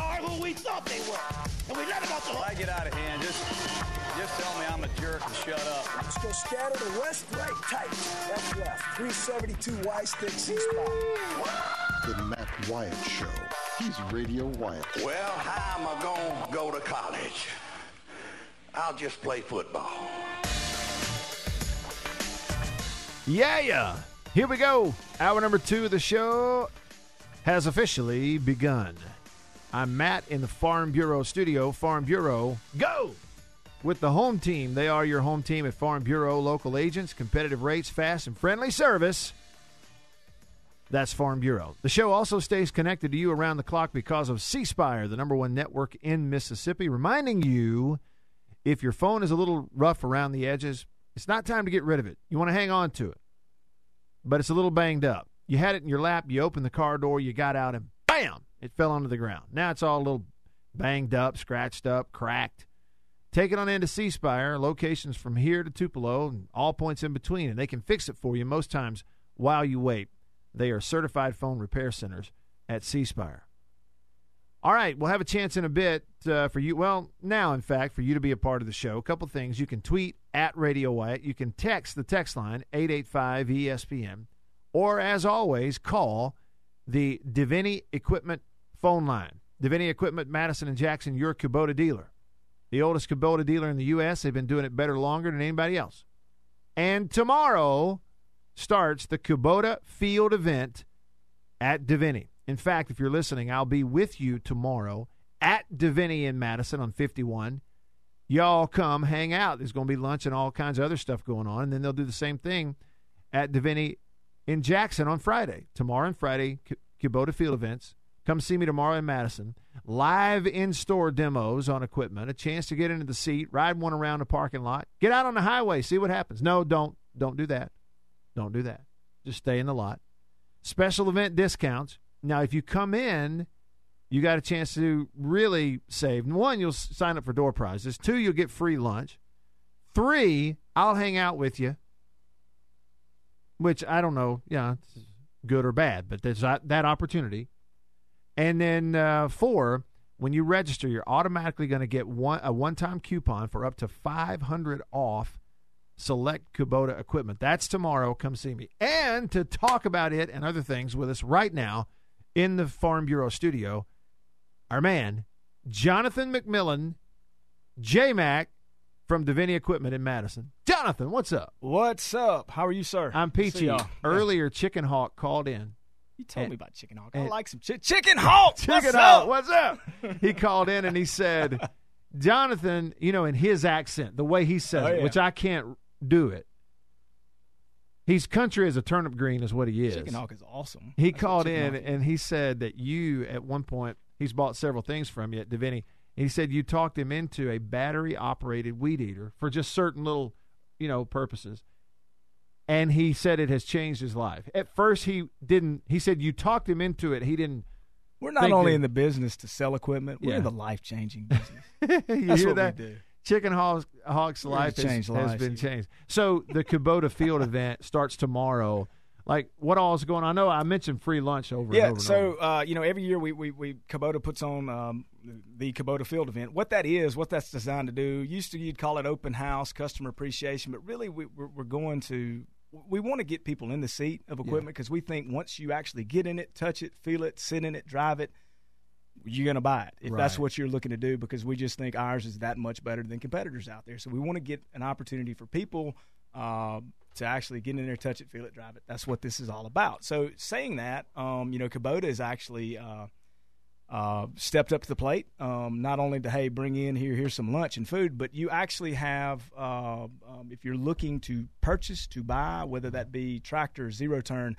are who we thought they were. And we let them off the If I get out of hand, just just tell me I'm a jerk and shut up. Let's go scatter the west, right, tight. Left, left. 372 Y stick C spot. The Matt Wyatt Show. He's Radio Wyatt. Well, how am I going to go to college? I'll just play football. Yeah, yeah. Here we go. Hour number two of the show has officially begun. I'm Matt in the Farm Bureau studio. Farm Bureau, go! With the home team. They are your home team at Farm Bureau. Local agents, competitive rates, fast and friendly service. That's Farm Bureau. The show also stays connected to you around the clock because of C Spire, the number one network in Mississippi, reminding you if your phone is a little rough around the edges, it's not time to get rid of it. You want to hang on to it, but it's a little banged up. You had it in your lap, you opened the car door, you got out, and it fell onto the ground. Now it's all a little banged up, scratched up, cracked. Take it on into C Spire, locations from here to Tupelo, and all points in between, and they can fix it for you most times while you wait. They are certified phone repair centers at C Spire. All right, we'll have a chance in a bit uh, for you. Well, now, in fact, for you to be a part of the show. A couple things. You can tweet at Radio Wyatt. You can text the text line, 885 ESPN. Or, as always, call the Deviney Equipment phone line. Deviney Equipment, Madison and Jackson, your Kubota dealer. The oldest Kubota dealer in the U.S. They've been doing it better longer than anybody else. And tomorrow starts the Kubota Field event at Deviney. In fact, if you're listening, I'll be with you tomorrow at Deviney in Madison on 51. Y'all come hang out. There's going to be lunch and all kinds of other stuff going on. And then they'll do the same thing at Deviney in Jackson on Friday. Tomorrow and Friday, Kubota Field events. Come see me tomorrow in Madison. Live in store demos on equipment, a chance to get into the seat, ride one around the parking lot, get out on the highway, see what happens. No, don't don't do that. Don't do that. Just stay in the lot. Special event discounts. Now, if you come in, you got a chance to really save. One, you'll sign up for door prizes. Two, you'll get free lunch. Three, I'll hang out with you. Which I don't know, yeah, good or bad, but there's that, that opportunity. And then uh, four, when you register, you're automatically going to get one a one-time coupon for up to 500 off select Kubota equipment. That's tomorrow. Come see me. And to talk about it and other things with us right now in the Farm Bureau studio, our man, Jonathan McMillan, J Mac from Deviney Equipment in Madison. Jonathan, what's up? What's up? How are you, sir? I'm Good to see Peachy. Earlier, Chicken Hawk called in. You told and- me about chicken hawk. I like some chi- chicken hawk. Chicken What's Hawk, up? what's up? he called in and he said, Jonathan, you know, in his accent, the way he says Oh, it, yeah. which I can't do it. He's country as a turnip green, is what he is. Chicken hawk is awesome. He That's called in and he said that you, at one point, he's bought several things from you at Divini. He said you talked him into a battery operated weed eater for just certain little, you know, purposes. And he said it has changed his life. At first, he didn't. He said you talked him into it. He didn't. We're not only that- in the business to sell equipment. We're Yeah. in the life changing business. you That's hear that? Chicken Hawk's, Hawk's We're here to life has, has been changed. So the Kubota Field event starts tomorrow. Like, what all is going on? I know I mentioned free lunch over and Yeah, over. and so over. uh, you know, every year we, we, we Kubota puts on um, the Kubota Field event. What that is, what that's designed to do. Used to you'd call it open house, customer appreciation, but really we, we're, we're going to we want to get people in the seat of equipment because we think once you actually get in it, touch it, feel it, sit in it, drive it, you're going to buy it if that's what you're looking to do because we just think ours is that much better than competitors out there. So we want to get an opportunity for people uh, to actually get in there, touch it, feel it, drive it. That's what this is all about. So saying that, um, you know, Kubota is actually uh, uh, stepped up to the plate. Um, not only to hey, bring in here, here's some lunch and food, but you actually have, uh, um, if you're looking to purchase, to buy, whether that be tractor, zero turn,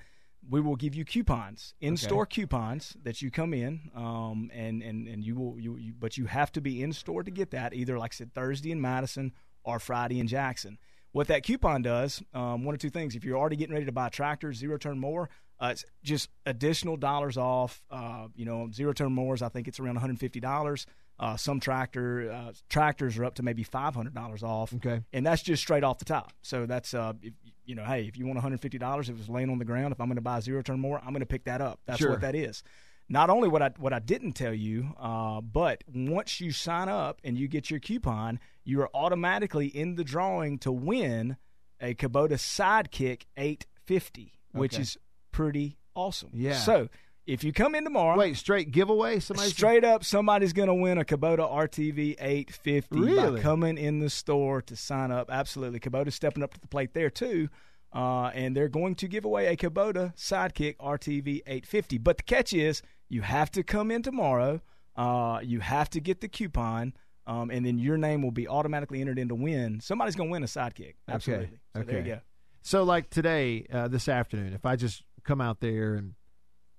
we will give you coupons, in-store coupons that you come in, um, and and and you will you, you but you have to be in store to get that. Either like I said, Thursday in Madison or Friday in Jackson. What that coupon does, um, one or two things. If you're already getting ready to buy a tractor, zero turn mower, uh, it's just additional dollars off. Uh, you know, zero turn mowers, I think it's around 150 dollars. Uh, some tractor uh, tractors are up to maybe five hundred dollars off. Okay. and that's just straight off the top. So that's uh, if, you know, hey, if you want one hundred fifty dollars, if it's laying on the ground, if I'm going to buy a zero turn mower, I'm going to pick that up. That's Sure. what that is. Not only what I what I didn't tell you, uh, but once you sign up and you get your coupon, you are automatically in the drawing to win a Kubota Sidekick 850, which Okay. is pretty awesome. Yeah. So if you come in tomorrow, Wait, straight giveaway? Somebody Straight up, somebody's going to win a Kubota RTV 850 Really? by coming in the store to sign up. Absolutely. Kubota's stepping up to the plate there, too. Uh, and they're going to give away a Kubota Sidekick RTV 850. But the catch is, you have to come in tomorrow. Uh, you have to get the coupon, um, and then your name will be automatically entered in to win. Somebody's going to win a Sidekick. Absolutely. So there you Okay. go. So, like today, uh, this afternoon, if I just come out there and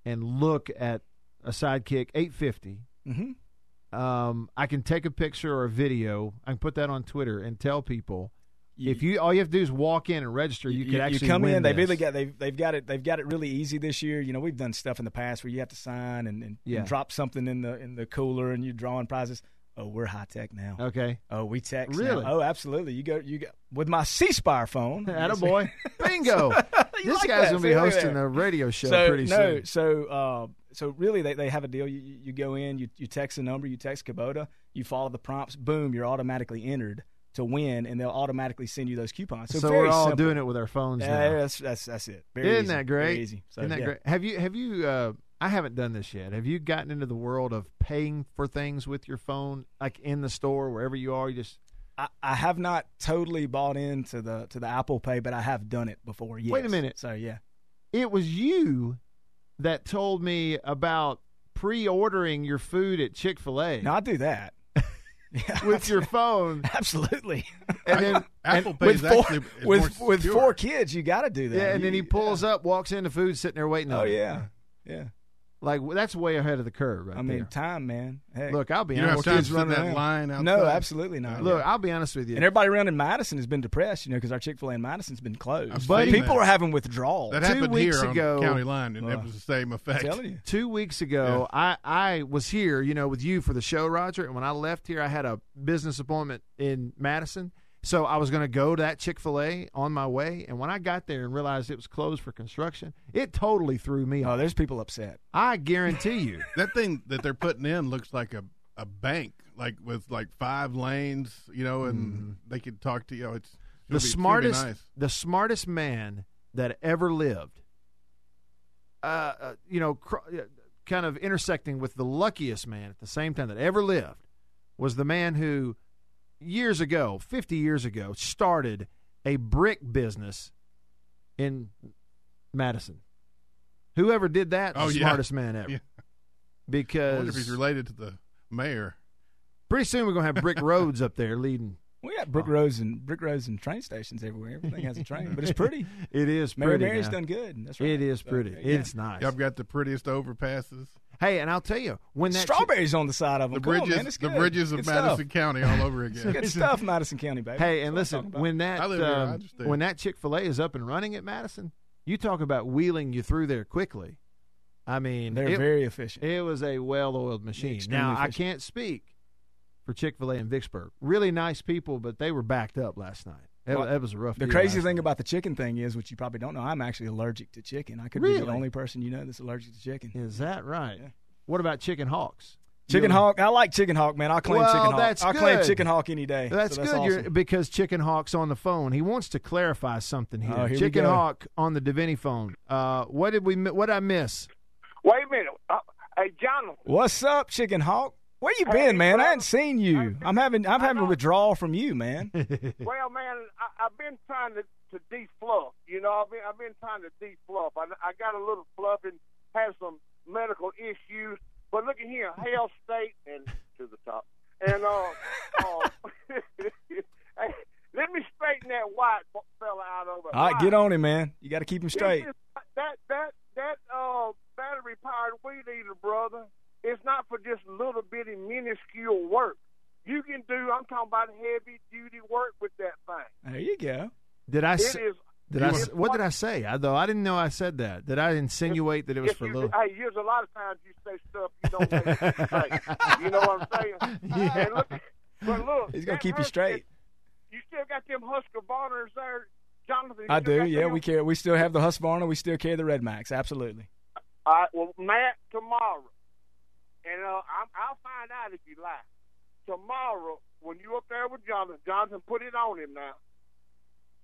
and look at a sidekick 850, Mm-hmm. um, I can take a picture or a video. I can put that on Twitter and tell people if you all you have to do is walk in and register, you, can actually come win in. They've really got they've they've got it they've got it really easy this year. You know, we've done stuff in the past where you have to sign and, and, Yeah. and drop something in the in the cooler and you're drawing prizes. Oh, we're high tech now. okay. Oh, we text. now. Really? Oh, absolutely. You go you go with my C Spire phone. Attaboy. Bingo. You this like guy's that. gonna be See, hosting a radio show so pretty no, soon. so uh, so really they, they have a deal. You, you you go in, you you text a number, you text Kubota, you follow the prompts, boom, you're automatically entered to win, and they'll automatically send you those coupons. So, So, very we're all simple. doing it with our phones Yeah, now. that's that's that's it. Very Isn't easy. that great? Very easy. So, Isn't that yeah. great? Have you have you? Uh, I haven't done this yet. Have you gotten into the world of paying for things with your phone, like in the store, wherever you are? You just I, I have not totally bought into the to the Apple Pay, but I have done it before. Yes. Wait a minute. So yeah, it was you that told me about pre-ordering your food at Chick Fil A no, I do that. Yeah, with your phone, absolutely. and then Apple Pay with is four, actually is with more with four kids, you got to do that. yeah, and You- then he pulls up, walks in, the food sitting there waiting. Oh on him. yeah, yeah. Like that's way ahead of the curve. Right I mean, there. time, man. Hey, look, I'll be You don't have honest. time to kids running that around. line outside. no, absolutely not. Look, I'll be honest with you. and everybody around in Madison has been depressed, you know, because our Chick Fil A in Madison's been closed. I've Buddy- seen people that. are having withdrawal. That Two happened weeks here ago- on county line, and Well, it was the same I'm effect. telling you. two weeks ago, I, I was here, you know, with you for the show, Roger. And when I left here, I had a business appointment in Madison. So I was going to go to that Chick fil A on my way. And when I got there and realized it was closed for construction, it totally threw me Oh, there's people upset. I guarantee you. That thing that they're putting in looks like a, a bank, like with like five lanes, you know, and they could talk to you. It's the it'll be- it's gonna be smartest nice. the smartest man that ever lived uh, uh you know cr- uh, kind of intersecting with the luckiest man at the same time that ever lived was the man who years ago 50 years ago started a brick business in Madison whoever did that Oh, the yeah. smartest man ever Yeah. I because wonder if he's related to the mayor. pretty soon we're going to have brick roads up there leading We got brick roads and brick roads and train stations everywhere. Everything has a train, but it's pretty. it is Mary pretty Mary's now. done good. That's right. it is So, pretty yeah. it's nice Y'all got the prettiest overpasses. Hey, and I'll tell you when that chi- Strawberries on the side of them. The Come on, bridges, man, it's the good. bridges of Good Madison Stuff. County all over again. Good stuff, Madison County, baby. hey, and That's what listen, when that I live here, I um, when that Chick Fil A is up and running at Madison, you talk about wheeling you through there quickly. I mean, They're it, very efficient. it was a well-oiled machine. Extremely Now I can't speak for Chick Fil A in Vicksburg. Really nice people, but they were backed up last night. That, Well, that was a rough. The crazy thing night. about the chicken thing is, which you probably don't know, I'm actually allergic to chicken. I could be the only person you know that's allergic to chicken. is that right? Yeah. What about chicken hawks? Chicken You- hawk, I like chicken hawk, man. I'll claim Well, chicken hawk. that's I'll claim chicken hawk any day. That's, So that's good awesome. you're, because Chicken Hawk's on the phone. He wants to clarify something here. Oh, here Chicken. Hawk on the Deviney phone. Uh, what did we? mi- What I miss? Wait a minute. Uh, hey, John. What's up, chicken hawk? Where you been, man? I brother. hadn't seen you. I'm having I'm having know. withdrawal from you, man. Well, man, I, I've been trying to to defluff. You know, I've been I've been trying to defluff. I, I got a little fluff and have some medical issues. But look at here, Hail State and to the top. And uh, uh hey, let me straighten that white fella out over. All right, get on him, man. You got to keep him straight. That that that that uh, battery powered weed eater, brother, it's not for just little bitty minuscule work. You can do. I'm talking about heavy duty work with that thing. There you go. Did I? It s- is. Did I? it's s- What did I say? I, though I didn't know I said that. Did I insinuate that it was for you, little? Hey, there's a lot of times you say stuff you don't think you should say. You know what I'm saying? Yeah. And look, but look, He's gonna keep you Hus- straight. You still got them Husker Husqvarnas there, Jonathan. I do. Yeah, them? we care. We still have the Husqvarna. We still carry the Red Max. Absolutely. All right, well, Matt, tomorrow, and uh, I'm, I'll find out if you lie. Tomorrow, when you up there with Jonathan, Jonathan, put it on him now.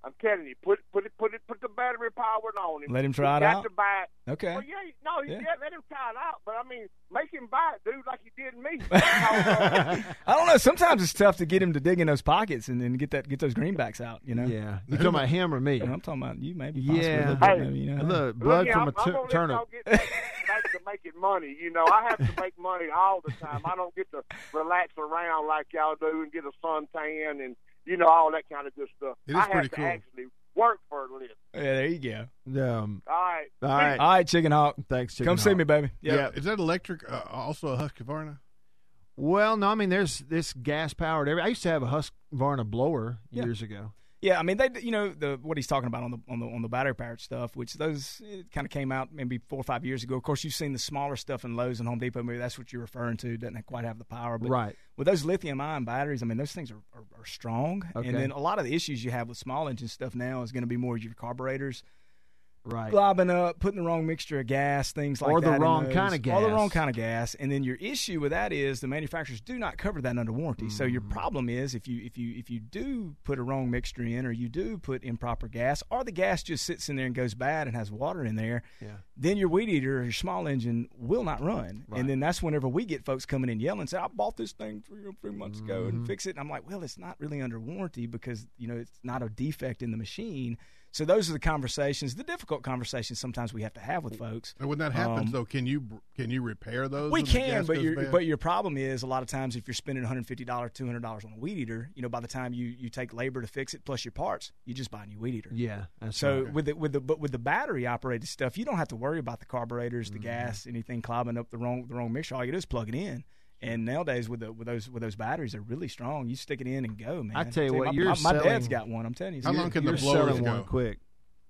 I'm telling you, put put it put it put the battery powered on him. Let him try He it got out? To buy it. Okay. Well, yeah, no, Yeah. yeah. let him try it out. But I mean, make him buy it, dude, like he did me. I don't know. Sometimes it's tough to get him to dig in those pockets and then get that get those greenbacks out. You know. Yeah, you talking about him or me? I'm talking about you, maybe. possibly a Yeah. little bit, Hey, maybe, you know. Look, blood Look, from I'm, a I'm gonna let turnip. y'all get back, back to making money. You know, I have to make money all the time. I don't get to relax around like y'all do and get a suntan and you know all that kind of good stuff. It is I have pretty to cool. actually work for a living. Yeah, there you go. Um, All right. all right. All right, Chicken Hawk. Thanks, Chicken Come see me, baby. Yeah. Yeah. Is that electric uh, also a Husqvarna? Well, no, I mean, there's this gas powered. I used to have a Husqvarna blower Yeah. years ago. Yeah, I mean, they, you know, the what he's talking about on the on the on the battery powered stuff, which those kind of came out maybe four or five years ago. Of course, you've seen the smaller stuff in Lowe's and Home Depot. Maybe that's what you're referring to. Doesn't quite have the power, but Right. with those lithium ion batteries, I mean, those things are, are, are strong. Okay. And then a lot of the issues you have with small engine stuff now is going to be more your carburetors Right. globbing up, putting the wrong mixture of gas, things like Or that. the wrong kind of gas. Or the wrong kind of gas. And then your issue with that is the manufacturers do not cover that under warranty. So Mm. your problem is if you if you if you do put a wrong mixture in or you do put improper gas or the gas just sits in there and goes bad and has water in there, Yeah. then your weed eater or your small engine will not run. Right. And then that's whenever we get folks coming in yelling, say, I bought this thing three or three months ago Mm-hmm. and fix it. And I'm like, well, it's not really under warranty because, you know, it's not a defect in the machine. So those are the conversations, the difficult conversations sometimes we have to have with folks. And when that happens, Um, though, can you can you repair those? We can, but your bad? but your problem is a lot of times if you're spending 150 dollars, 200 dollars on a weed eater, you know, by the time you you take labor to fix it plus your parts, you just buy a new weed eater. Yeah. So right. with the with the but with the battery operated stuff, you don't have to worry about the carburetors, Mm-hmm. the gas, anything clogging up the wrong the wrong mixture. All you do is plug it in. And nowadays with the with those with those batteries, they're really strong. You stick it in and go, man. I tell you my, what, you're my, my dad's selling- got one. I'm telling you. How So long you're- can the You're blowers selling go? one quick.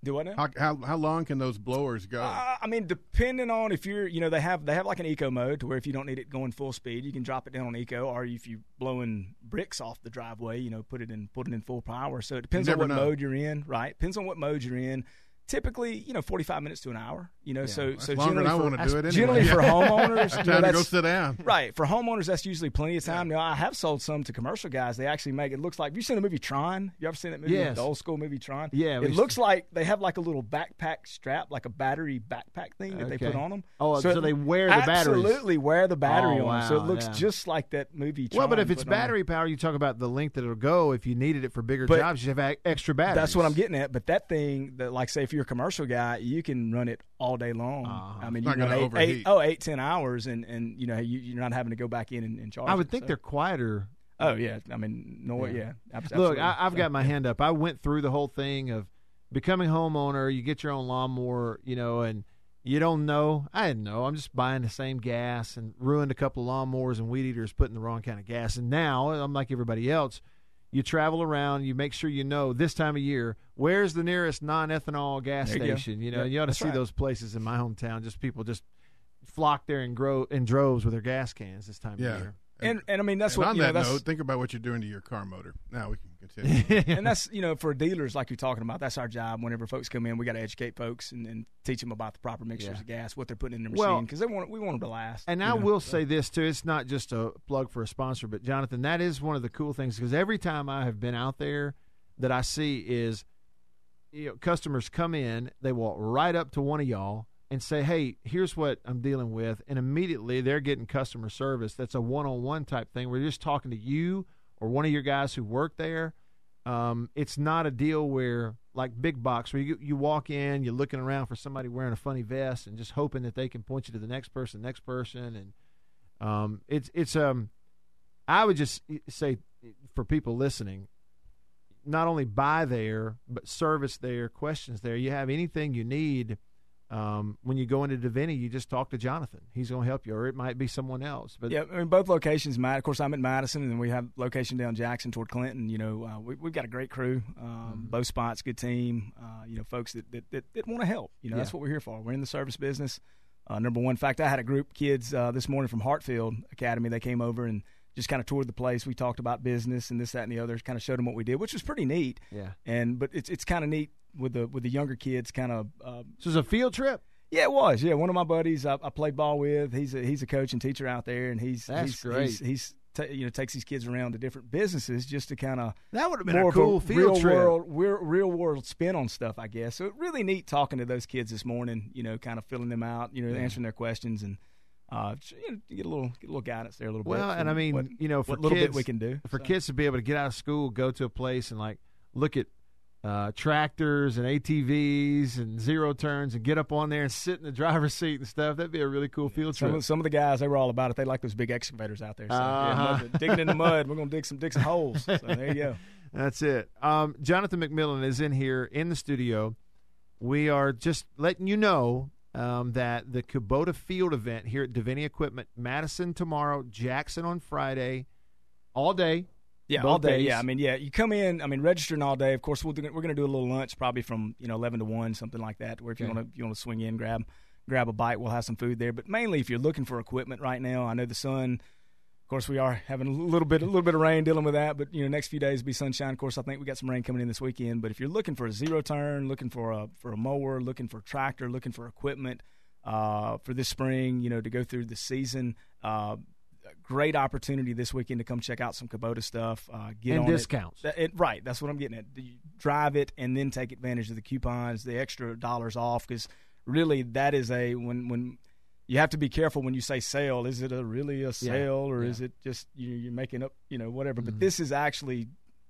do what now? How, how how long can those blowers go? Uh, I mean, depending on if you're, you know, they have they have like an eco mode to where if you don't need it going full speed, you can drop it down on eco, or if you're blowing bricks off the driveway, you know, put it in put it in full power. So it depends on never what know. mode you're in, right? Depends on what mode you're in. Typically, you know, 45 minutes to an hour. You know, so That's so I generally want for, to do it anyway. generally for homeowners, you know, time to go sit down. Right. For homeowners, that's usually plenty of time. Now, I have sold some to commercial guys. They actually make it looks like. Have you seen the movie Tron? You ever seen that movie? Yes. The old school movie Tron? Yeah, It looks like they have like a little backpack strap, like a battery backpack thing that they put on them. Oh, so they wear the batteries. Absolutely wear the battery Oh, on. So it looks yeah. just like that movie Tron. Well, but if it's put on. battery power, you talk about the length that it'll go. If you needed it for bigger But jobs, you have extra batteries. That's what I'm getting at. But that thing, that like say if you're a commercial guy, you can run it all day long. Uh-huh. I mean, It's you not can gonna eight, overheat. eight, oh, eight, ten hours, and and you know you, you're not having to go back in and, and charge. I would it, think so. they're quieter. Oh yeah, I mean, no, Yeah. yeah. ab- Look. I, I've So- got my hand up. I went through the whole thing of becoming homeowner. You get your own lawnmower, you know, and you don't know. I didn't know. I'm just buying the same gas and ruined a couple of lawnmowers and weed eaters, putting the wrong kind of gas. And now I'm like everybody else. You travel around. You make sure you know this time of year where's the nearest non-ethanol gas There you go. station. You know, Yep, you ought to that's see right. those places in my hometown. Just people just flock there and grow in droves with their gas cans this time Yeah. of year. and and I mean that's and what on you know that that's note, think about what you're doing to your car motor. Now we can continue. and that's you know for dealers like you're talking about. That's our job. Whenever folks come in, we got to educate folks and, and teach them about the proper mixtures Yeah. of gas, what they're putting in their machine because they want we want them to last. And I know, will so. say this too: it's not just a plug for a sponsor, but Jonathan, that is one of the cool things because every time I have been out there, that I see is, you know, customers come in, they walk right up to one of y'all and say, "Hey, here's what I'm dealing with," and immediately they're getting customer service. That's a one-on-one type thing. We're just talking to you or one of your guys who work there. Um, it's not a deal where like big box where you you walk in, you're looking around for somebody wearing a funny vest and just hoping that they can point you to the next person, next person, and um, it's it's um, I would just say for people listening, not only buy there but service there, questions there. You have anything you need, um, when you go into Divinity, you just talk to Jonathan. He's going to help you, or it might be someone else. But Yeah, I mean, both locations. Matt, of course, I'm at Madison, and we have location down Jackson toward Clinton. You know, uh, we, we've got a great crew. Um, Both spots, good team. Uh, you know, folks that that, that, that want to help. You know, that's what we're here for. We're in the service business. Uh, number one. Fact, I had a group of kids uh, this morning from Hartfield Academy. They came over and just kind of toured the place. We talked about business and this, that, and the other. Kind of showed them what we did, which was pretty neat. Yeah. And but it's it's kind of neat with the with the younger kids. Kind of uh, so it's a field trip. yeah, it was. Yeah, one of my buddies I, I played ball with. He's a he's a coach and teacher out there, and he's That's he's, great. He's, he's ta you know takes these kids around to different businesses just to kind of That would have been a cool a field real trip. world real, real world spin on stuff, I guess. So really neat talking to those kids this morning. You know, kind of filling them out. You know, answering their questions and. Uh, you know, get a little, get a little guidance there, a little bit. Well, and I mean, what- you know, for what little kids, bit we can do for so. kids to be able to get out of school, go to a place, and like look at uh, tractors and ATVs and zero turns, and get up on there and sit in the driver's seat and stuff. That'd be a really cool field Some trip. of, some of the guys, they were all about it. They like those big excavators out there. So, Uh-huh. mud- digging in the mud. We're gonna dig some dig some holes. So there you go. That's it. Um, Jonathan McMillan is in here in the studio. We are just letting you know um, that the Kubota Field event here at Divinity Equipment, Madison tomorrow, Jackson on Friday, all day. Yeah, all day. days. Yeah, I mean, yeah, you come in. I mean, registering all day. Of course, we'll do, we're going to do a little lunch, probably from you know eleven to one, something like that. Where if you want to you want to swing in, grab grab a bite, we'll have some food there. But mainly, if you're looking for equipment right now, I know the sun. Of course, we are having a little bit a little bit of rain dealing with that, but you know, next few days will be sunshine. Of course, I think we got some rain coming in this weekend. But if you're looking for a zero turn, looking for a for a mower, looking for a tractor, looking for equipment uh, for this spring, you know, to go through the season. Uh, great opportunity this weekend to come check out some Kubota stuff. Uh, get And on it. discounts. That- it- right, that's what I'm getting at. You drive it and then take advantage of the coupons, the extra dollars off, because really that is a when when you have to be careful when you say sale. Is it a really a sale or is it just you, you're making up you know whatever? But mm-hmm. this is actually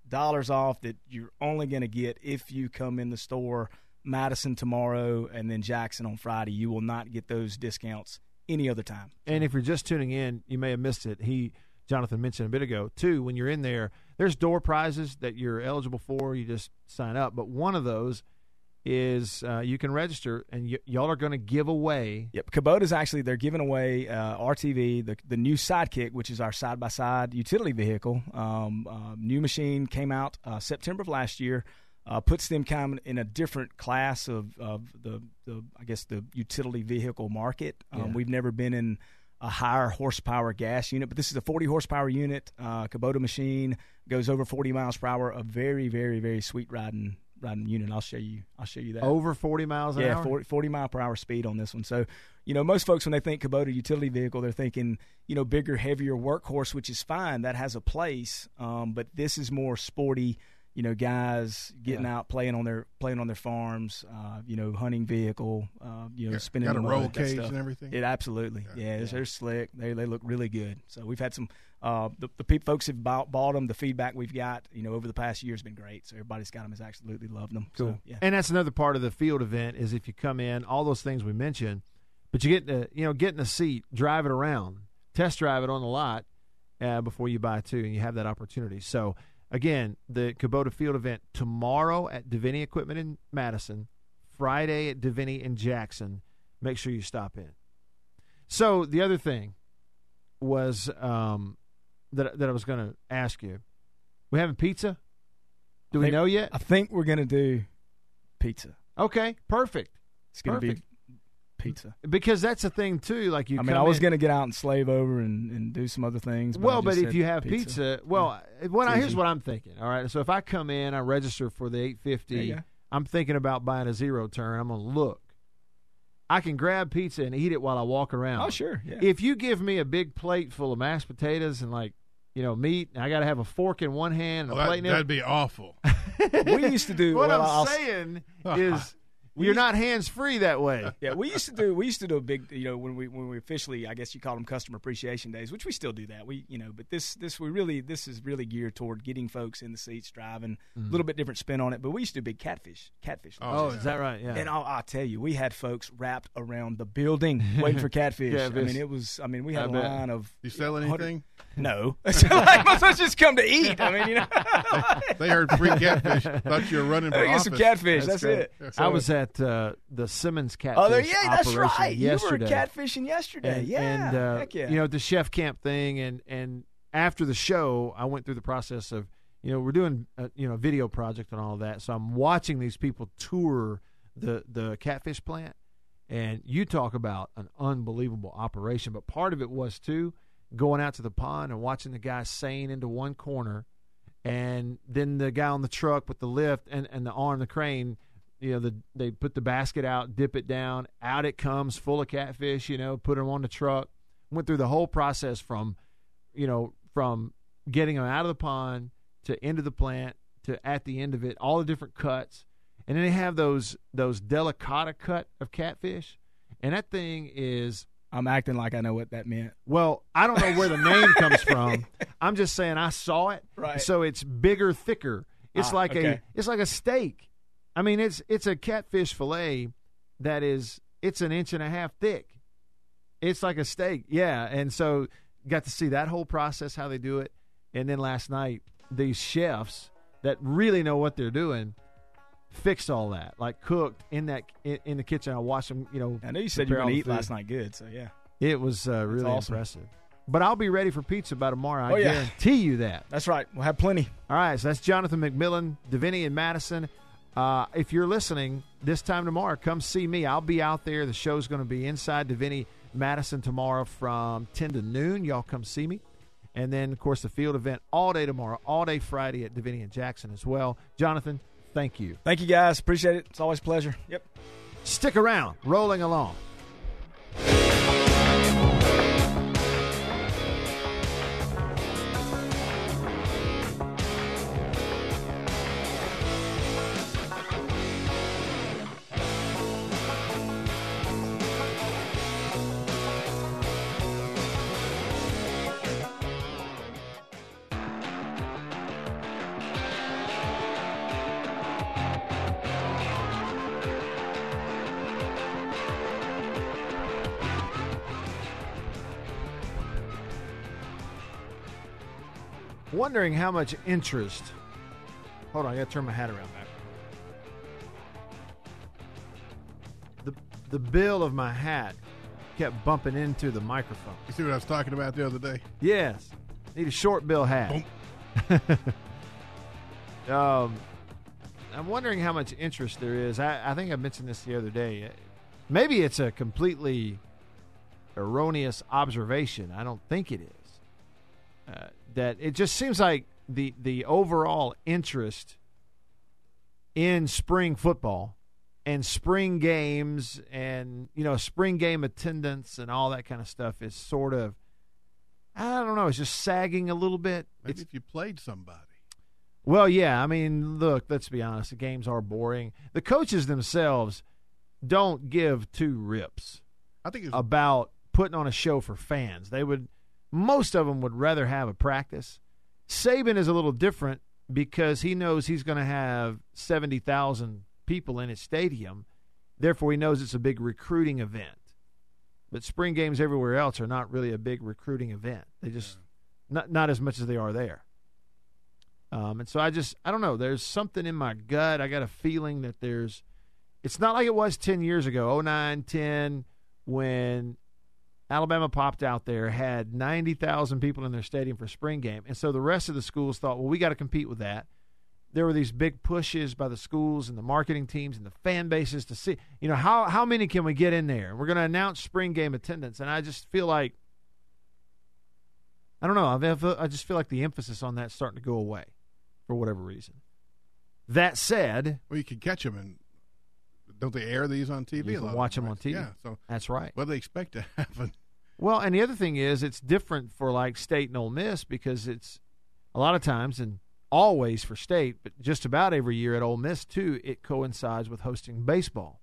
dollars off that you're only going to get if you come in the store Madison tomorrow and then Jackson on Friday. You will not get those discounts any other time. And if you're just tuning in, you may have missed it. He, Jonathan, mentioned a bit ago too. When you're in there, there's door prizes that you're eligible for. You just sign up. But one of those is uh, you can register, and y- y'all are going to give away. Yep, Kubota's actually they're giving away uh, RTV, the the new Sidekick, which is our side by side utility vehicle. Um, uh, new machine came out uh, September of last year. Uh, puts them kind of in a different class of, of the, the I guess the utility vehicle market. Um, Yeah. We've never been in a higher horsepower gas unit, but this is a 40 horsepower unit. Uh, Kubota machine goes over 40 miles per hour. A very very very sweet riding riding unit. I'll show you. I'll show you that Over 40 miles an yeah, hour. 40, 40 mile per hour speed on this one. So, you know, most folks when they think Kubota utility vehicle, they're thinking, you know, bigger, heavier workhorse, which is fine. That has a place. Um, but this is more sporty. You know, guys getting Yeah. out playing on their playing on their farms. Uh, you know, hunting vehicle. Uh, you know, Yeah, spinning got a the roll cage stuff. and everything? It absolutely, yeah. Yeah. They're slick. They they look really good. So we've had some. Uh, the the peop folks have bought, bought them. The feedback we've got, you know, over the past year has been great. So everybody's got them has absolutely loved them. Cool. So, yeah. And that's another part of the field event is if you come in, all those things we mentioned, but you get to, you know, get in a seat, drive it around, test drive it on the lot uh, before you buy two, and you have that opportunity. So again, the Kubota field event tomorrow at Divinity Equipment in Madison, Friday at Divinity in Jackson. Make sure you stop in. So the other thing was um, that that I was going to ask you. We having pizza? Do we think- know yet? I think we're gonna do pizza. Okay, perfect. It's gonna be pizza. Because that's the thing too. Like you, I mean, I was in- gonna get out and slave over and, and do some other things. But Well, but if you have pizza, well, what I, here's what I'm thinking. All right, so if I come in, I register for the 850. There you go. I'm thinking about buying a zero turn. I'm gonna look. I can grab pizza and eat it while I walk around. Oh, sure, yeah. If you give me a big plate full of mashed potatoes and like, you know, meat, and I got to have a fork in one hand and Well, a that, plate in the that'd be awful. we used to do. What well, I'm I'll- saying is, you're not hands free that way. Yeah, we used to do. We used to do a big, you know, when we when we officially, I guess you call them customer appreciation days, which we still do that. We, you know, but this this we really this is really geared toward getting folks in the seats, driving a mm-hmm. little bit different spin on it. But we used to do big catfish, catfish. Oh, lunches. is that right? Yeah. And I'll, I'll tell you, we had folks wrapped around the building waiting for catfish. yeah, I mean, it was. I mean, we had I a bet. line of. You sell anything? No, like, us just come to eat. I mean, you know, They heard free catfish. Thought you were running for get office. some catfish. That's, great. it. I was at at uh, the Simmons catfish Oh, there, yeah, that's right. yesterday. You were catfishing yesterday. and, yeah, and uh, heck yeah. you know the chef camp thing, and and after the show, I went through the process of you know we're doing a, you know a video project and all that, so I'm watching these people tour the the catfish plant, and you talk about an unbelievable operation, but part of it was too going out to the pond and watching the guy seine into one corner, and then the guy on the truck with the lift and and the arm, the crane you know, the they put the basket out, dip it down, out it comes full of catfish. You know, put them on the truck. Went through the whole process from, you know, from getting them out of the pond to into the plant to at the end of it, all the different cuts, and then they have those those Delacata cut of catfish, and that thing is I'm acting like I know what that meant. well, I don't know where the name comes from. I'm just saying I saw it. Right. So it's bigger, thicker. It's Ah, like a it's like a steak. I mean, it's it's a catfish fillet that is it's an inch and a half thick. It's like a steak. Yeah, and so got to see that whole process how they do it. And then last night, these chefs that really know what they're doing fixed all that, like cooked in that in, in the kitchen. I watched them, you know. I know you said you were to eat food. last night good, so yeah. It was uh, really awesome. impressive. But I'll be ready for pizza by tomorrow. I Oh, yeah. guarantee you that. That's right. We'll have plenty. All right, so that's Jonathan McMillan, Deviney, and Madison. Uh, if you're listening this time tomorrow, come see me. I'll be out there. The show's going to be inside Deviney, Madison tomorrow from 10 to noon. Y'all come see me. And then, of course, the field event all day tomorrow, all day Friday at Deviney and Jackson as well. Jonathan, thank you. Thank you, guys. Appreciate it. It's always a pleasure. Yep. Stick around, rolling along. Wondering how much interest. Hold on, I got to turn my hat around back. The the bill of my hat kept bumping into the microphone. You see what I was talking about the other day? Yes, need a short bill hat. um, I'm wondering how much interest there is. I, I think I mentioned this the other day. Maybe it's a completely erroneous observation. I don't think it is. Uh, that it just seems like the the overall interest in spring football and spring games and you know spring game attendance and all that kind of stuff is sort of I don't know, it's just sagging a little bit. Maybe It's if you played somebody. well, yeah. I mean, look, let's be honest. The games are boring. The coaches themselves don't give two rips I think it's about putting on a show for fans. They would, most of them would rather have a practice. Saban is a little different because he knows he's going to have 70,000 people in his stadium. Therefore, he knows it's a big recruiting event. But spring games everywhere else are not really a big recruiting event. They just, not, not as much as they are there. Um, and so I just, I don't know. There's something in my gut. I got a feeling that there's, it's not like it was 10 years ago, 09, 10, when Alabama popped out there, had 90,000 people in their stadium for spring game. And so the rest of the schools thought, well, we got to compete with that. There were these big pushes by the schools and the marketing teams and the fan bases to see, you know, how, how many can we get in there? We're going to announce spring game attendance. And I just feel like, I don't know. I've, I just feel like the emphasis on that's starting to go away for whatever reason. That said, well, you can catch them and don't they air these on TV? You a can watch them, them on? TV. Yeah. So that's right. what do they expect to happen? Well, and the other thing is, it's different for like State and Ole Miss because it's a lot of times and always for State, but just about every year at Ole Miss too, it coincides with hosting baseball,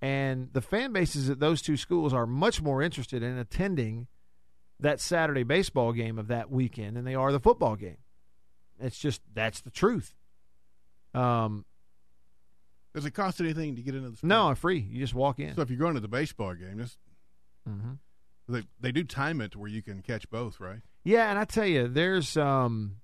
and the fan bases at those two schools are much more interested in attending that Saturday baseball game of that weekend than they are the football game. It's just that's the truth. Um, Does it cost anything to get into the? Spring? no, free. You just walk in. So if you're going to the baseball game, just mm-hmm. They they do time it to where you can catch both, right? Yeah, and I tell you, there's um,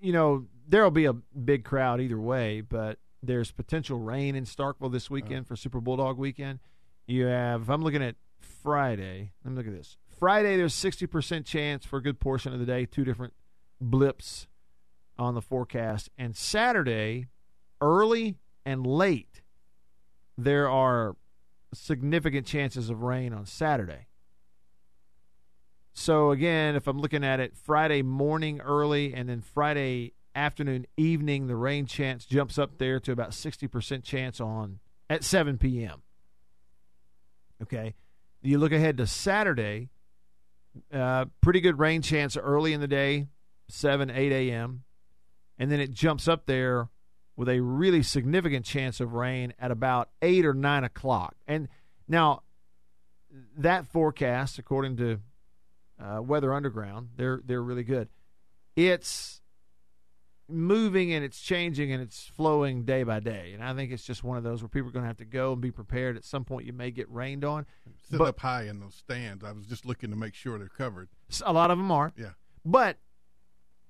you know, there'll be a big crowd either way, but There's potential rain in Starkville this weekend for Super Bulldog weekend. You have, if I'm looking at Friday, let me look at this. Friday, there's 60% chance for a good portion of the day, two different blips on the forecast. And Saturday, early and late, there are significant chances of rain on Saturday. So again, if I'm looking at it Friday morning early and then Friday afternoon evening, the rain chance jumps up there to about 60% chance on at 7 p.m. Okay. You look ahead to Saturday, uh, pretty good rain chance early in the day, 7, 8 a.m. And then it jumps up there with a really significant chance of rain at about 8 or 9 o'clock. And now, that forecast, according to uh, Weather Underground, they're, they're really good. It's moving and it's changing and it's flowing day by day. And I think it's just one of those where people are going to have to go and be prepared. At some point, you may get rained on. Sit But- up high in those stands. I was just looking to make sure they're covered. A lot of them are. Yeah. But,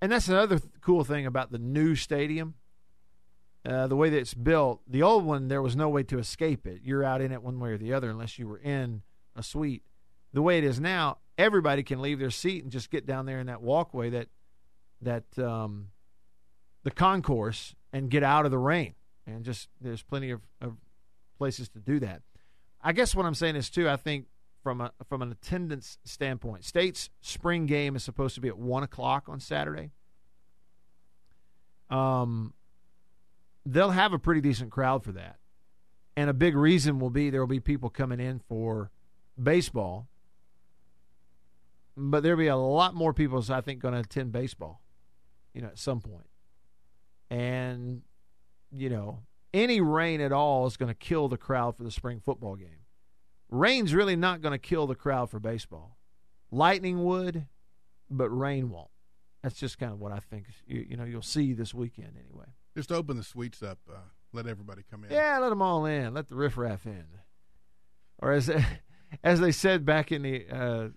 and that's another th- cool thing about the new stadium. Uh, the way that it's built, the old one, there was no way to escape it. You're out in it one way or the other unless you were in a suite. The way it is now, everybody can leave their seat and just get down there in that walkway that that um, the concourse and get out of the rain. And just there's plenty of, of places to do that. I guess what I'm saying is too. I think from a from an attendance standpoint, State's spring game is supposed to be at one o'clock on Saturday. Um, they'll have a pretty decent crowd for that, and a big reason will be there will be people coming in for baseball. But there'll be a lot more people, I think, going to attend baseball, you know, at some point. And you know, any rain at all is going to kill the crowd for the spring football game. Rain's really not going to kill the crowd for baseball. Lightning would, but rain won't. That's just kind of what I think. You, you know, you'll see this weekend anyway. Just open the suites up. Uh, let everybody come in. Yeah, let them all in. Let the riffraff in. Or as as they said back in the uh,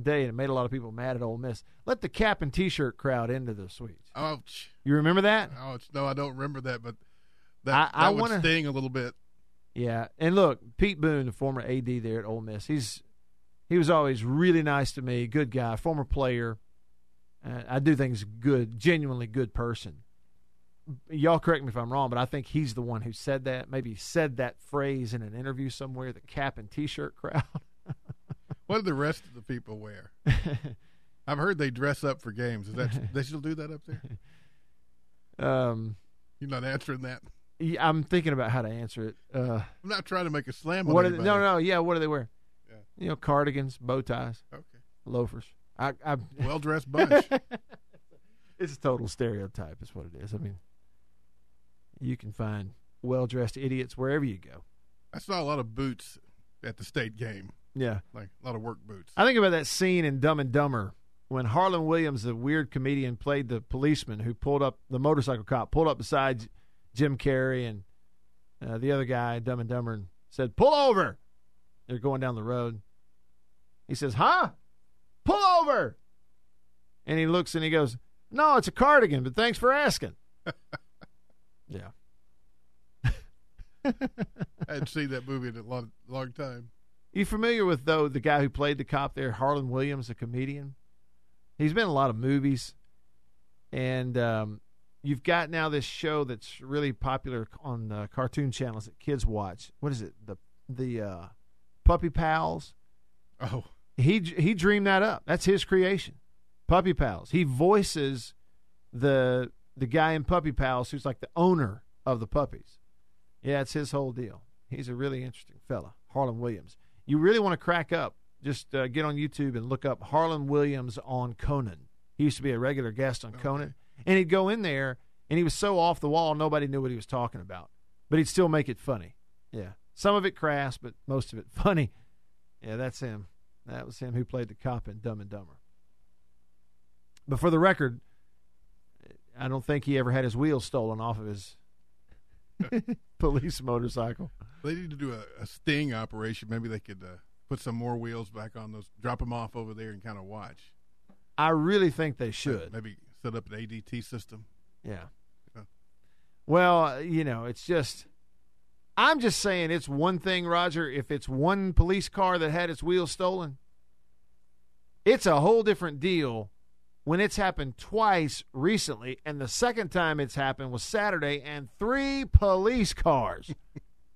day, and it made a lot of people mad at Ole Miss. Let the cap and T-shirt crowd into the suites. Ouch. You remember that? Ouch. No, I don't remember that, but that, I- that would wanna- sting a little bit. Yeah, and look, Pete Boone, the former AD there at Ole Miss, he's he was always really nice to me. Good guy, former player. Uh, I do think he's good, genuinely good person. Y'all correct me if I'm wrong, but I think he's the one who said that. Maybe he said that phrase in an interview somewhere. The cap and T-shirt crowd. What do the rest of the people wear? I've heard they dress up for games. Is that they still do that up there? um, You're not answering that. yeah, I'm thinking about how to answer it. Uh, I'm not trying to make a slam what? Are they, no, no, yeah. What do they wear? Yeah. You know, cardigans, bow ties, Okay. loafers. I, I Well dressed bunch. it's a total stereotype, is what it is. I mean, you can find well dressed idiots wherever you go. I saw a lot of boots at the state game, Yeah. like a lot of work boots. I think about that scene in Dumb and Dumber when Harland Williams, the weird comedian, played the policeman who pulled up the motorcycle cop, pulled up beside Jim Carrey and uh, the other guy, Dumb and Dumber, and said, "Pull over." They're going down the road. He says, "Huh? Pull over." And he looks and he goes, "No, it's a cardigan, but thanks for asking." yeah. I hadn't seen that movie in a long, long time. You familiar with though the guy who played the cop there, Harland Williams, a comedian? He's been in a lot of movies, and um, you've got now this show that's really popular on uh, cartoon channels that kids watch. What is it? The the uh, Puppy Pals. Oh, He he dreamed that up. That's his creation. Puppy Pals. He voices the the guy in Puppy Pals who's like the owner of the puppies. Yeah, it's his whole deal. He's a really interesting fella, Harland Williams. You really want to crack up? Just uh, get on YouTube and look up Harland Williams on Conan. He used to be a regular guest on Conan, and he'd go in there, and he was so off the wall, nobody knew what he was talking about, but he'd still make it funny. Yeah, some of it crass, but most of it funny. Yeah, that's him. That was him who played the cop in Dumb and Dumber. But for the record, I don't think he ever had his wheels stolen off of his police motorcycle. they need to do a, a sting operation. Maybe they could uh, put some more wheels back on those, drop them off over there, and kind of watch. I really think they should. Maybe set up an ADT system. Yeah. Yeah. Well, you know, it's just. I'm just saying it's one thing, Roger. If it's one police car that had its wheels stolen, it's a whole different deal when it's happened twice recently. And the second time it's happened was Saturday, and three police cars.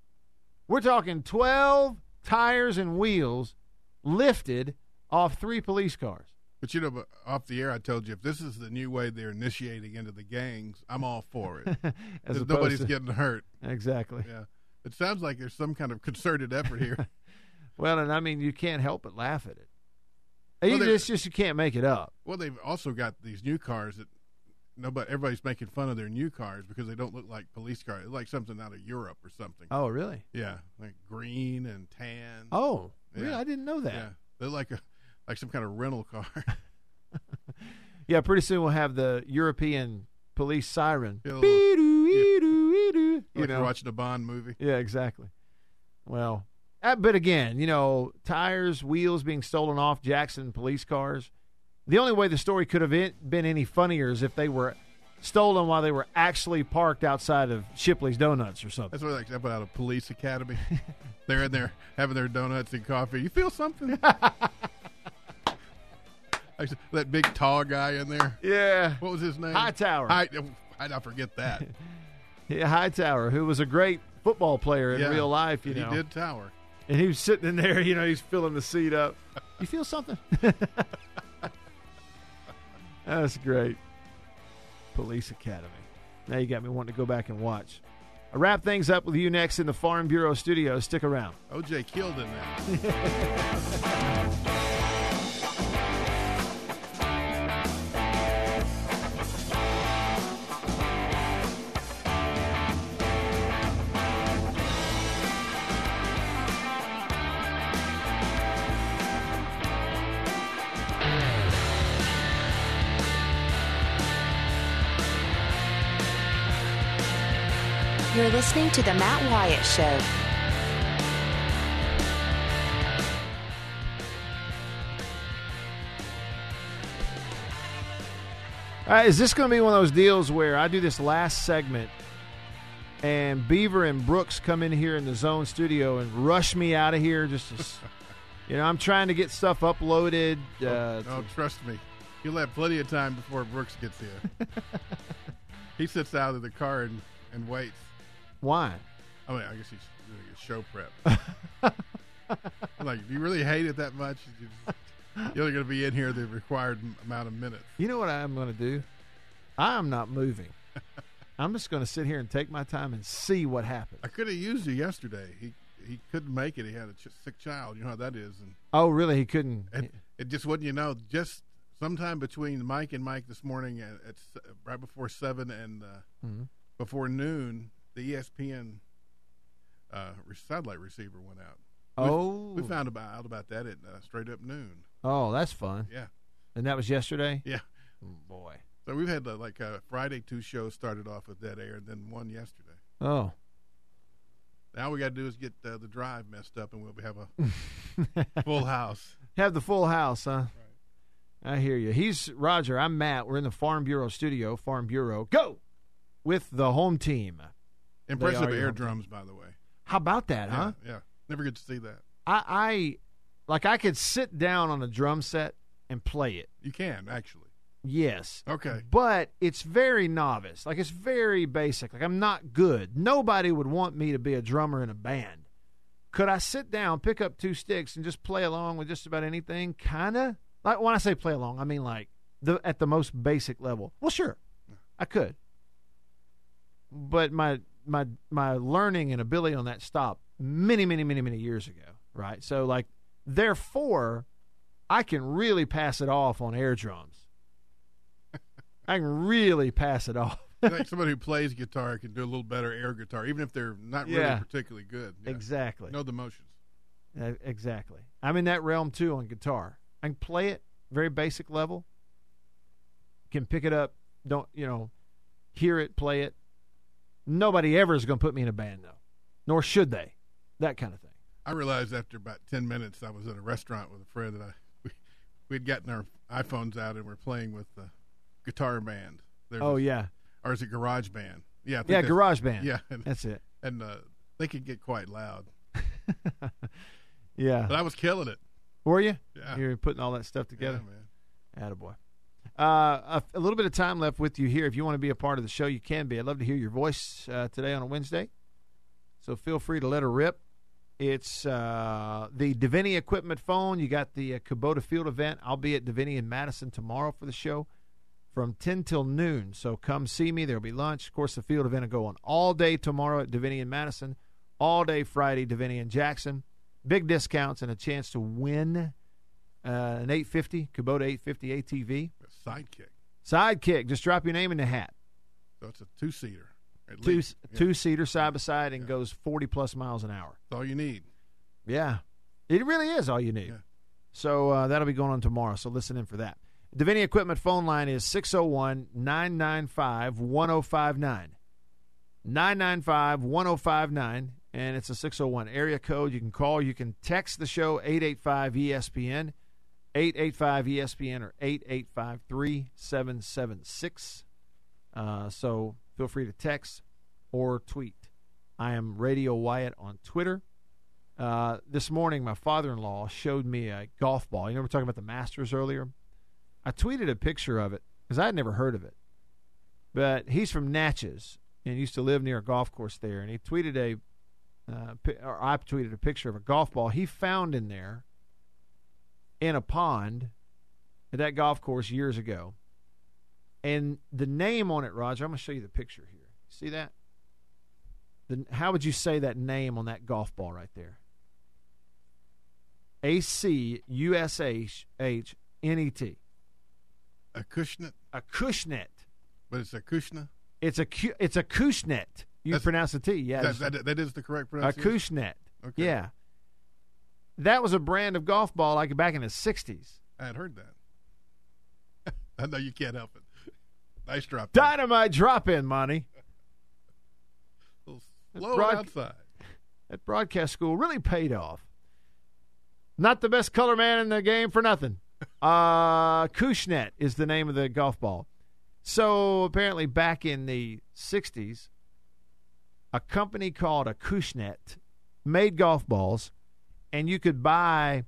We're talking 12 tires and wheels lifted off three police cars. But you know, off the air, I told you if this is the new way they're initiating into the gangs, I'm all for it. Nobody's to- getting hurt. Exactly. Yeah, it sounds like there's some kind of concerted effort here. Well, and I mean, you can't help but laugh at it. Well, You there- it's just you can't make it up. well, they've also got these new cars that nobody, everybody's making fun of their new cars because they don't look like police cars, It's like something out of Europe or something. Oh, really? Yeah, like green and tan. Oh, Yeah. really? I didn't know that. yeah, they're like a like some kind of rental car. Yeah, pretty soon we'll have the European police siren. Yeah, little- like You you're know. watching a Bond movie. Yeah, exactly. Well, Uh, but again, you know, tires, wheels being stolen off Jackson police cars. The only way the story could have been any funnier is if they were stolen while they were actually parked outside of Shipley's Donuts or something. That's what like out a police academy. They're in there having their donuts and coffee. You feel something? That big tall guy in there. Yeah. What was his name? Hightower. High, oh, I I forget that. Yeah, Hightower, who was a great football player in Yeah. real life, you he know. He did tower. And he was sitting in there, you know, he's filling the seat up. You feel something? That's great. Police Academy. Now you got me wanting to go back and watch. I wrap things up with you next in the Farm Bureau studio. Stick around. OJ killed in that. listening to The Matt Wyatt Show. All right, is this going to be one of those deals where I do this last segment and Beaver and Brooks come in here in the zone studio and rush me out of here? Just, to you know, I'm trying to get stuff uploaded. Uh, oh, trust me, you'll have plenty of time before Brooks gets here. he sits out of the car and, and waits. Why? I mean, I guess he's doing a show prep. Like, do you really hate it that much? You're only going to be in here the required amount of minutes. You know what I'm going to do? I am not moving. I'm just going to sit here and take my time and see what happens. I could have used you yesterday. He he couldn't make it. He had a ch- sick child. You know how that is, and Oh, really? He couldn't. it, it just wouldn't. You know, just sometime between Mike and Mike this morning at, at right before seven and uh, Mhm. before noon, the ESPN uh, satellite receiver went out. Oh. we found about out about that at uh, straight up noon. Oh, that's fun. Yeah, And that was yesterday? yeah. Oh, boy. So we've had uh, like uh, Friday two shows started off with dead air, and then one yesterday. Oh. Now we got to do is get uh, the drive messed up, and we'll have a full house. Have the full house, huh? I hear you. He's Roger. I'm Matt. We're in the Farm Bureau studio. Farm Bureau, go with the home team. Impressive air drums, by the way. How about that, huh? Yeah, yeah. Never get to see that. I, I like. I could sit down on a drum set and play it. You can actually. Yes. Okay. But it's very novice. Like it's very basic. Like I'm not good. Nobody would want me to be a drummer in a band. Could I sit down, pick up two sticks, and just play along with just about anything? Kinda. Like when I say play along, I mean like the at the most basic level. Well, sure, I could. But my my my learning and ability on that stop many many many many years ago. Right. So like therefore, I can really pass it off on air drums. I can really pass it off. like somebody who plays guitar can do a little better air guitar, even if they're not really Yeah. particularly good. Yeah. Exactly. Know the motions. Uh, exactly. I'm in that realm too on guitar. I can play it very basic level. Can pick it up. Don't you know? Hear it, play it. Nobody ever is going to put me in a band though, nor should they. That kind of thing. I realized after about ten minutes, I was at a restaurant with a friend, that I we we'd gotten our iPhones out and we're playing with the guitar band. There's Oh a- yeah. or is it Garage Band? Yeah, I think Yeah, Garage Band. Yeah, and, That's it. and uh, they can get quite loud. Yeah. But I was killing it. Were you? Yeah. You're putting all that stuff together. Yeah, man. Attaboy. Uh, a, a little bit of time left with you here. If you want to be a part of the show, you can be. I'd love to hear your voice uh, today on a Wednesday. So feel free to let her rip. It's uh, the Deviney Equipment phone. You got the uh, Kubota Field event. I'll be at Deviney in Madison tomorrow for the show from 10 till noon. So come see me. There'll be lunch. Of course, the field event will go on all day tomorrow at Deviney in Madison, all day Friday, Deviney in Jackson. Big discounts and a chance to win uh, an 850 Kubota 850 ATV. Sidekick. Sidekick. Just drop your name in the hat. So it's a two seater. Two least. Yeah. two seater side by side and goes 40 plus miles an hour. That's all you need. Yeah. It really is all you need. Yeah. So uh, that'll be going on tomorrow. So listen in for that. Deviney Equipment phone line is 601 995 1059. 995 1059. And it's a 601 area code. You can call. You can text the show 885 ESPN, 885 ESPN, or 885 3776. Uh, So feel free to text or tweet. I am Radio Wyatt on Twitter. Uh, this morning, my father in law showed me a golf ball. You know, we were talking about the Masters earlier. I tweeted a picture of it because I had never heard of it. But he's from Natchez and used to live near a golf course there. And he tweeted a, uh, or I tweeted a picture of a golf ball he found in there in a pond at that golf course years ago. And the name on it, Roger, I'm going to show you the picture here. See that? The, how would you say that name on that golf ball right there? A C U S H H N E T. Acushnet, A Cushnet. but it's a Kushna. It's a it's a Cushnet. You That's- pronounce the T, yeah. That, that, that is the correct pronunciation. a. Cushnet. Okay. Yeah. That was a brand of golf ball like back in the '60s. I had heard that. I know you can't help it. Nice drop. Dynamite drop in, money. A slow broad- outside. That broadcast school really paid off. Not the best color man in the game for nothing. Uh, Cushnet is the name of the golf ball. So apparently, back in the '60s, a company called Acushnet made golf balls, and you could buy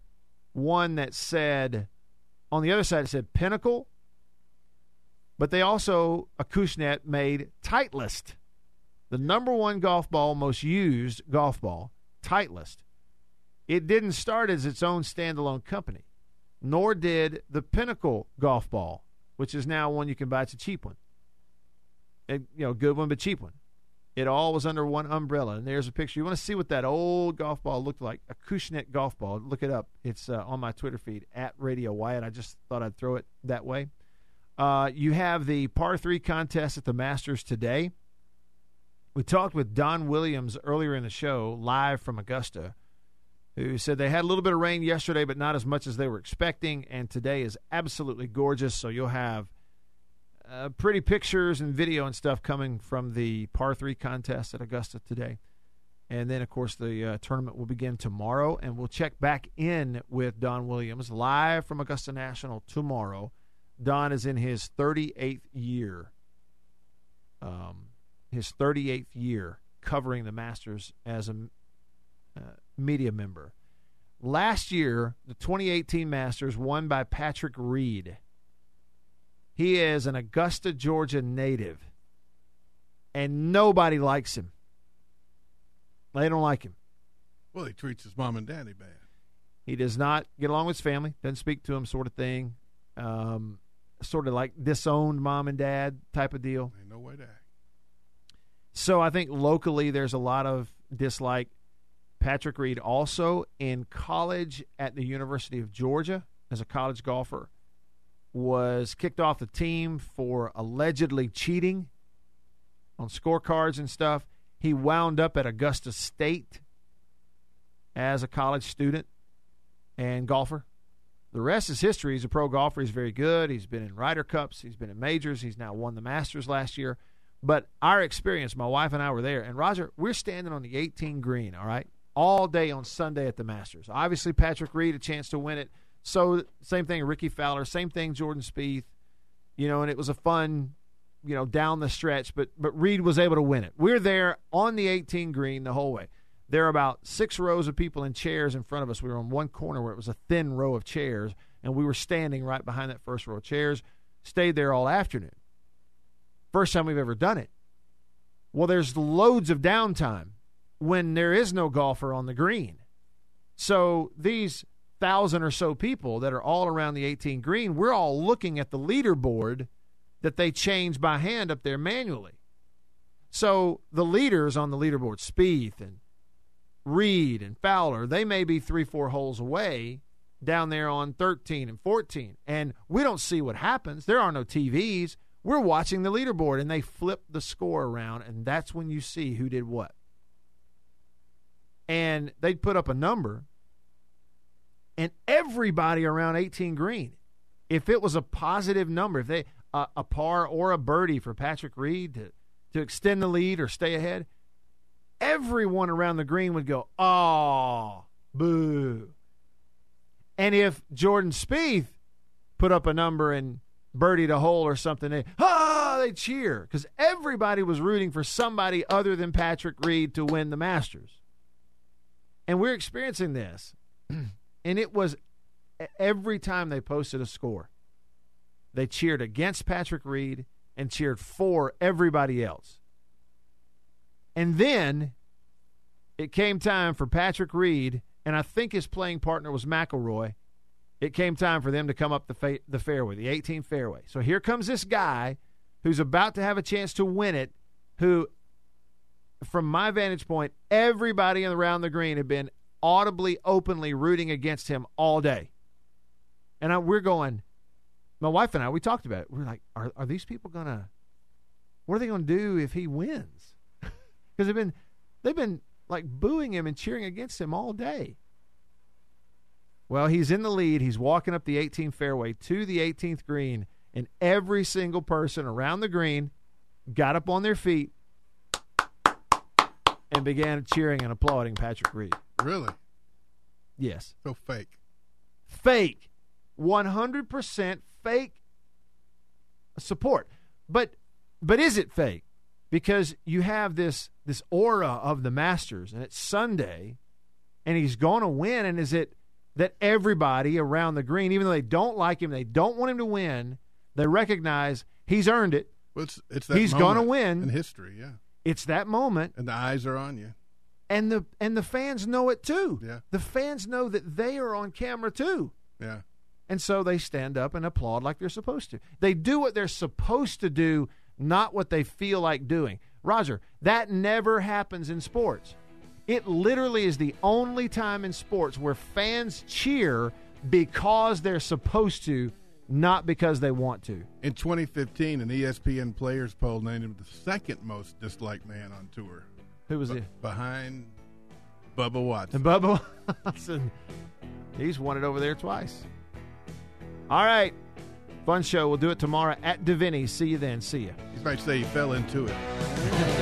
one that said on the other side it said Pinnacle, but they also Acushnet made Titleist the number one golf ball, most used golf ball, Titleist. It didn't start as its own standalone company, nor did the Pinnacle golf ball, which is now one you can buy. It's a cheap one, a, you know, good one but cheap one. It all was under one umbrella. And there's a picture. You want to see what that old golf ball looked like? Acushnet golf ball. Look it up. It's uh, on my Twitter feed at Radio Wyatt. I just thought I'd throw it that way. Uh, you have the par three contest at the Masters today. We talked with Don Williams earlier in the show, live from Augusta, who said they had a little bit of rain yesterday, but not as much as they were expecting. And today is absolutely gorgeous. So you'll have uh, pretty pictures and video and stuff coming from the par three contest at Augusta today. And then, of course, the uh, tournament will begin tomorrow. And we'll check back in with Don Williams live from Augusta National tomorrow. Don is in his 38th year. Um, his 38th year covering the Masters as a uh, media member. Last year, the 2018 Masters won by Patrick Reed. He is an Augusta, Georgia native, and nobody likes him. They don't like him. Well, he treats his mom and daddy bad. He does not get along with his family, doesn't speak to him, sort of thing. Um, sort of like disowned mom and dad type of deal. Ain't no way to act. So I think locally there's a lot of dislike. Patrick Reed also in college at the University of Georgia as a college golfer was kicked off the team for allegedly cheating on scorecards and stuff. He wound up at Augusta State as a college student and golfer. The rest is history. He's a pro golfer. He's very good. He's been in Ryder Cups. He's been in majors. He's now won the Masters last year. But our experience, my wife and I were there, and Roger, we're standing on the 18 green, all right, all day on Sunday at the Masters. Obviously, Patrick Reed a chance to win it. So same thing, Rickie Fowler, same thing, Jordan Spieth, you know, and it was a fun you know, down the stretch, but but Reed was able to win it. We're there on the 18 green the whole way. There are about six rows of people in chairs in front of us. We were on one corner where it was a thin row of chairs, and we were standing right behind that first row of chairs. Stayed there all afternoon. First time we've ever done it. Well, there's loads of downtime when there is no golfer on the green. So these thousand or so people that are all around the 18 green, we're all looking at the leaderboard that they change by hand up there manually. So the leaders on the leaderboard, Spieth and Reed and Fowler, they may be three, four holes away down there on 13 and 14. And we don't see what happens. There are no TVs. We're watching the leaderboard and they flip the score around, and that's when you see who did what. And they'd put up a number, and everybody around 18 green, if it was a positive number, if they a, a par or a birdie for Patrick Reed to, to extend the lead or stay ahead, everyone around the green would go, oh, boo. And if Jordan Spieth put up a number and birdied a hole or something, they, ah, they cheer because everybody was rooting for somebody other than Patrick Reed to win the Masters. And we're experiencing this. and it was every time they posted a score, they cheered against Patrick Reed and cheered for everybody else. And then it came time for Patrick Reed, and I think his playing partner was McIlroy. It came time for them to come up the fa- the fairway, the 18th fairway. So here comes this guy who's about to have a chance to win it, who, from my vantage point, everybody around the green had been audibly, openly rooting against him all day. And I, we're going, my wife and I, we talked about it. We're like, are, are these people going to, what are they going to do if he wins? Because they've been, they've been like booing him and cheering against him all day. Well, he's in the lead. He's walking up the 18th fairway to the 18th green, and every single person around the green got up on their feet and began cheering and applauding Patrick Reed. Really? Yes. So fake. Fake. 100% fake support. But but is it fake? Because you have this this aura of the Masters and it's Sunday and he's going to win and is it that everybody around the green even though they don't like him, they don't want him to win, they recognize he's earned it. Well, it's, it's that he's going to win. in history, yeah. It's that moment And the eyes are on you. And the and the fans know it too. Yeah. The fans know that they are on camera too. Yeah. And so they stand up and applaud like they're supposed to. They do what they're supposed to do, not what they feel like doing. Roger, that never happens in sports. It literally is the only time in sports where fans cheer because they're supposed to, not because they want to. In 2015, an ESPN players poll named him the second most disliked man on tour, Who was it? behind Bubba Watson. And Bubba Watson. He's won it over there twice. All right. Fun show. We'll do it tomorrow at Deviney. See you then. See you. You might say he fell into it.